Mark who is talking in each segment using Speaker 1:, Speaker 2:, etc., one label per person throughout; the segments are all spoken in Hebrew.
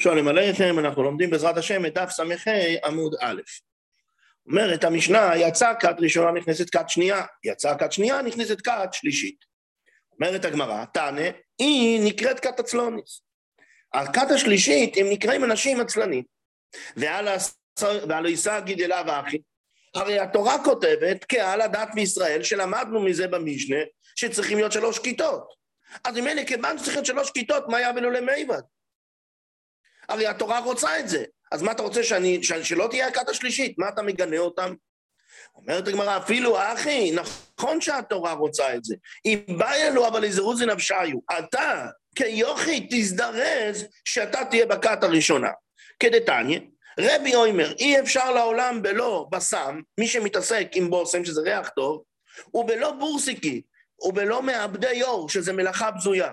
Speaker 1: שואלים עליכם, אנחנו לומדים בעזרת השם את דף ס"ה עמוד א'. אומרת המשנה, יצאה כת ראשונה נכנסת כת שנייה, יצאה כת שנייה נכנסת כת שלישית. אומרת הגמרא, תענה, היא נקראת כת עצלוניס. הכת השלישית הם נקראים אנשים עצלנים. ועל עיסא גידלה ואחי, הרי התורה כותבת קהל הדת בישראל, שלמדנו מזה במשנה, שצריכים להיות שלוש כיתות. אז אם אלה כיוון שצריכים להיות שלוש כיתות, מה היה בלולי מיבד? הרי התורה רוצה את זה. אז מה אתה רוצה, שאני, שלא תהיה הכת השלישית? מה אתה מגנה אותם? אומרת הגמרא, אפילו אחי, נכון שהתורה רוצה את זה. אם בא אלו אבל יזרוזי נפשיו, אתה כיוכי תזדרז שאתה תהיה בכת הראשונה. כדתניא, רבי אוימר, אי אפשר לעולם בלא בסם, מי שמתעסק עם בושם, שזה ריח טוב, ובלא בורסיקי, ובלא מעבדי אור, שזה מלאכה בזויה.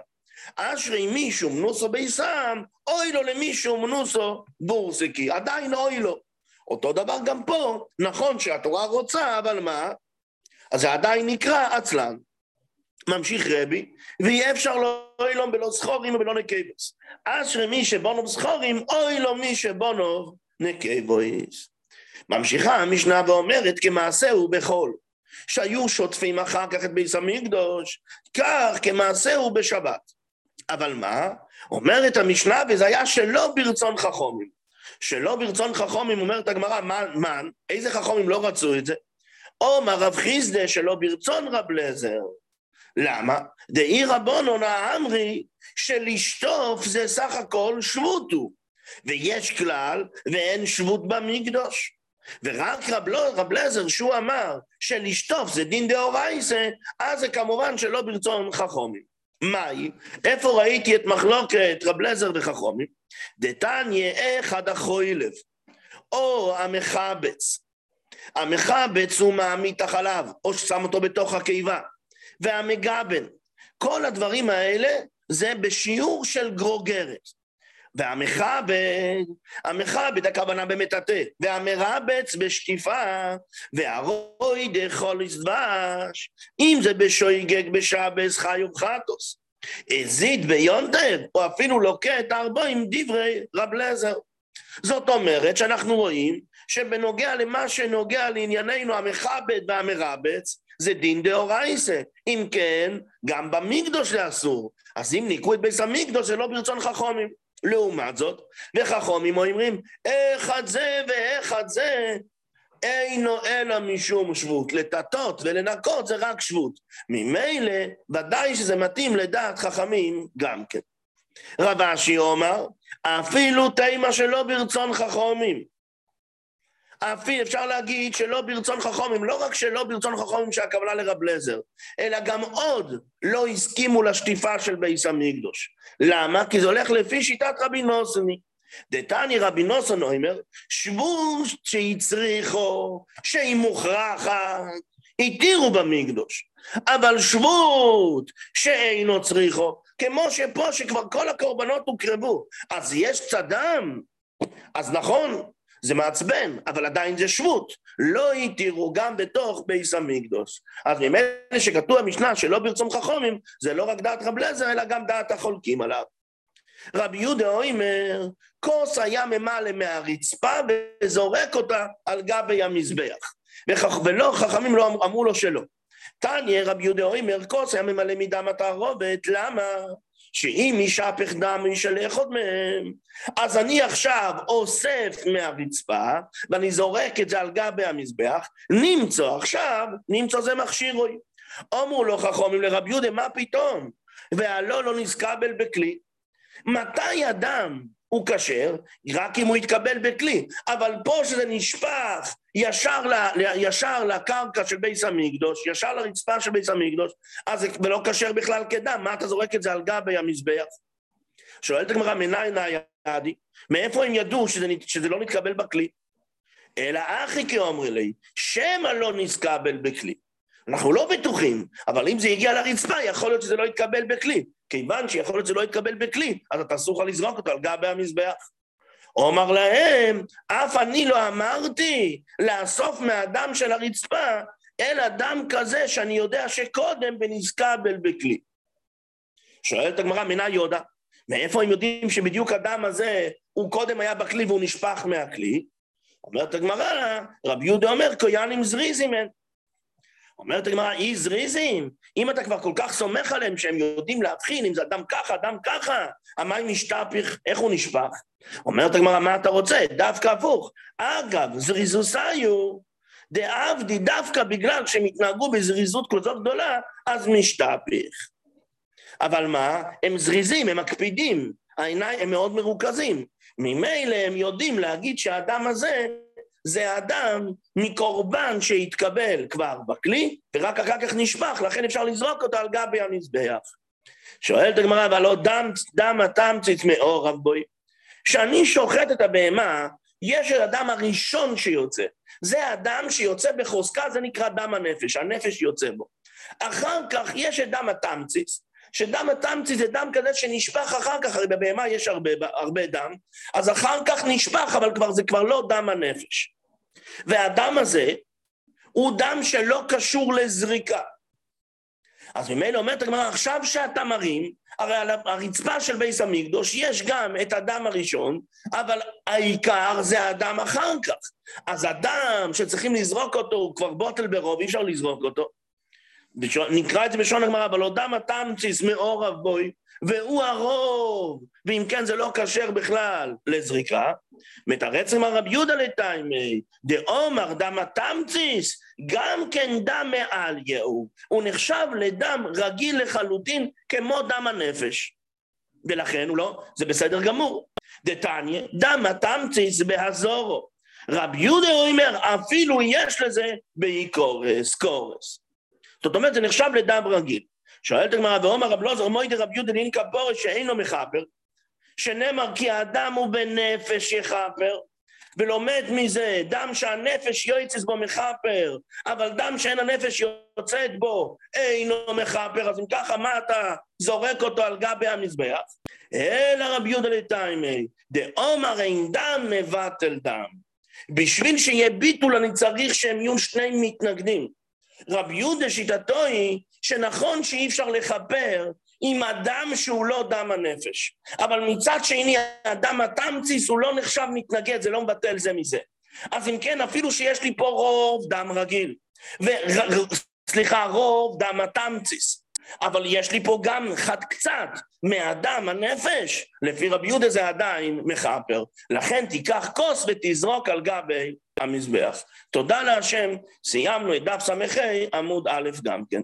Speaker 1: אשרי מישהו מנוסו ביסם, אוי לו למישהו מנוסו בורסקי, עדיין אוי לו. אותו דבר גם פה, נכון שהתורה רוצה, אבל מה? אז זה עדיין נקרא עצלן. ממשיך רבי, ואי אפשר לא אוי לו בלא זכורים ובלא נקבס. אשרי מי שבונו זכורים, אוי לו מי שבונו נקבויס. ממשיכה המשנה ואומרת, כמעשהו בחול. שהיו שוטפים אחר כך את ביס המקדוש, כך כמעשהו בשבת. אבל מה? אומרת המשנה, וזה היה שלא ברצון חכומים. שלא ברצון חכומים, אומרת הגמרא, מה, איזה חכומים לא רצו את זה? או מה רב חיסדה שלא ברצון רב לזר. למה? דאי רבונו נאמרי שלשטוף זה סך הכל שבות הוא. ויש כלל ואין שבות במקדוש. ורק רב, לא, רב לזר, שהוא אמר שלשטוף זה דין דאורייסה, אז זה כמובן שלא ברצון חכומים. מהי? איפה ראיתי את מחלוקת רב לזר וחכומים? דתניא אחד החוילב, או המחבץ. המחבץ הוא מעמיד את החלב, או ששם אותו בתוך הקיבה. והמגבן. כל הדברים האלה זה בשיעור של גרוגרת. והמכבד, המכבד הכוונה במטאטא, והמרבץ בשטיפה, והרוי דחוליס דבש, אם זה בשויגג בשבס חי ובחטוס. הזיד ביונטב, או אפילו לוקה ארבו עם דברי רב לזר. זאת אומרת שאנחנו רואים שבנוגע למה שנוגע לענייננו המכבד והמרבץ, זה דין דאורייסה. אם כן, גם במקדוש זה אסור. אז אם ניקו את ביס המקדוש זה לא ברצון חכומים. לעומת זאת, וחכומים אומרים, אחד זה ואחד זה, אינו אלא משום שבות. לטטות ולנקות זה רק שבות. ממילא, ודאי שזה מתאים לדעת חכמים גם כן. רב אשי אומר, אפילו תימה שלא ברצון חכומים. אפילו אפשר להגיד שלא ברצון חכומים, לא רק שלא ברצון חכומים שהכוונה לרב לזר, אלא גם עוד לא הסכימו לשטיפה של ביס המקדוש. למה? כי זה הולך לפי שיטת רבי נוסני. דתני רבי נוסון אומר, שבוש שהצריכו, שהיא מוכרחת, התירו במקדוש. אבל שבות שאינו צריכו, כמו שפה שכבר כל הקורבנות הוקרבו, אז יש קצת דם. אז נכון, זה מעצבן, אבל עדיין זה שבות. לא התירו גם בתוך ביס המקדוש. אז ממילא שכתוב במשנה שלא ברצון חכומים, זה לא רק דעת רב לזר, אלא גם דעת החולקים עליו. רבי יהודה אומר, כוס היה ממלא מהרצפה וזורק אותה על גבי המזבח. וכך, ולא, חכמים לא אמרו לו שלא. תניא רבי יהודה אומר, כוס היה ממלא מדם התערובת, למה? שאם ישפך דם ישלח עוד מהם, אז אני עכשיו אוסף מהרצפה, ואני זורק את זה על גבי המזבח, נמצא עכשיו, נמצא זה מכשיר רואי. אמרו לו חכומים לרבי יהודה, מה פתאום? והלא לא נזקבל בכלי. מתי אדם הוא כשר? רק אם הוא יתקבל בכלי. אבל פה שזה נשפך ישר, ל, ישר לקרקע של ביס המקדוש, ישר לרצפה של ביס המקדוש, אז זה לא כשר בכלל כדם, מה אתה זורק את זה על גבי המזבח? שואלת הגמרא, מניין הידי? מאיפה הם ידעו שזה, שזה לא נתקבל בכלי? אלא אחי כאומרי לי, שמא לא נתקבל בכלי. אנחנו לא בטוחים, אבל אם זה הגיע לרצפה, יכול להיות שזה לא יתקבל בכלי. כיוון שיכול להיות שזה לא יתקבל בכלי, אז אתה אסור לך לזרוק אותו על גבי המזבח. אומר להם, אף אני לא אמרתי לאסוף מהדם של הרצפה, אלא דם כזה שאני יודע שקודם בנזקבל בכלי. שואלת הגמרא, מנה יודה? מאיפה הם יודעים שבדיוק הדם הזה, הוא קודם היה בכלי והוא נשפך מהכלי? אומרת הגמרא, רבי יהודה אומר, קויאנים זריזים הם. אומרת הגמרא, אי זריזים? אם אתה כבר כל כך סומך עליהם שהם יודעים להבחין אם זה אדם ככה, אדם ככה, המים נשתפך, איך הוא נשפך? אומרת הגמרא, מה אתה רוצה? דווקא הפוך. אגב, זריזוסיו, דעבדי, דווקא בגלל שהם התנהגו בזריזות כזאת גדולה, אז משתפך. אבל מה? הם זריזים, הם מקפידים, העיניים הם מאוד מרוכזים. ממילא הם יודעים להגיד שהאדם הזה זה אדם מקורבן שהתקבל כבר בכלי, ורק אחר כך נשפך, לכן אפשר לזרוק אותו על גבי המזבח. שואלת הגמרא, אבל לא דם, דם התמציץ מאור רב בוי. כשאני שוחט את הבהמה, יש את הדם הראשון שיוצא. זה הדם שיוצא בחוזקה, זה נקרא דם הנפש, הנפש יוצא בו. אחר כך יש את דם התמציץ, שדם התמצית זה דם כזה שנשפך אחר כך, הרי בבהמה יש הרבה, הרבה דם, אז אחר כך נשפך, אבל כבר, זה כבר לא דם הנפש. והדם הזה הוא דם שלא קשור לזריקה. אז ממילא אומרת הגמרא, עכשיו שאתה מרים, הרי על הרצפה של ביס המקדוש יש גם את הדם הראשון, אבל העיקר זה הדם אחר כך. אז הדם שצריכים לזרוק אותו, הוא כבר בוטל ברוב, אי אפשר לזרוק אותו. נקרא את זה בשון הגמרא, אבל הודם התמציס מעורב בוי, והוא הרוב, ואם כן זה לא כשר בכלל לזריקה. מתרץ עם הרב יהודה לטיימי, דאומר דם התמציס, גם כן דם מעל יהו, הוא נחשב לדם רגיל לחלוטין כמו דם הנפש. ולכן הוא לא, זה בסדר גמור. דתניא, דם התמציס בהזורו. רב יהודה אומר, אפילו יש לזה באיקורס, קורס. זאת אומרת, זה נחשב לדם רגיל. שואלת הגמרא, ואומר רב לוזר, מוידי רב יהודה דין כפורש שאינו מכפר, שנאמר כי האדם הוא בנפש יכפר, ולומד מזה, דם שהנפש יוצא בו מכפר, אבל דם שאין הנפש יוצאת בו אינו מכפר, אז אם ככה מה אתה זורק אותו על גבי המזבח? אלא רב יהודה לטיימי, דאומר אין דם מבטל דם. בשביל שיהיה ביטול אני צריך שהם יהיו שני מתנגדים. רב יהודה שיטתו היא שנכון שאי אפשר לכפר עם אדם שהוא לא דם הנפש. אבל מצד שני, הדם התמציס הוא לא נחשב מתנגד, זה לא מבטל זה מזה. אז אם כן, אפילו שיש לי פה רוב דם רגיל, ו... סליחה, רוב דם התמציס, אבל יש לי פה גם חד קצת מהדם הנפש, לפי רבי יהודה זה עדיין מכפר. לכן תיקח כוס ותזרוק על גבי המזבח. תודה להשם, סיימנו את דף ס"ה עמוד א' גם כן.